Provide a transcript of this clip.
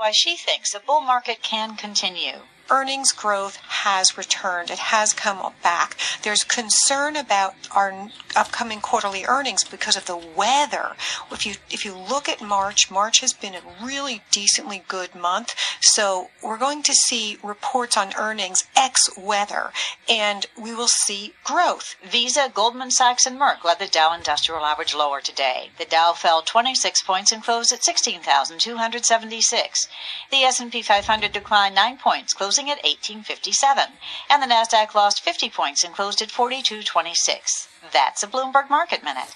why she thinks the bull market can continue earnings growth has returned. It has come back. There's concern about our upcoming quarterly earnings because of the weather. If you if you look at March, March has been a really decently good month. So we're going to see reports on earnings ex weather, and we will see growth. Visa, Goldman Sachs, and Merck led the Dow Industrial Average lower today. The Dow fell 26 points and closed at 16,276. The S&P 500 declined 9 points, closing at 1857, and the Nasdaq lost 50 points and closed at 4226. That's a Bloomberg Market Minute.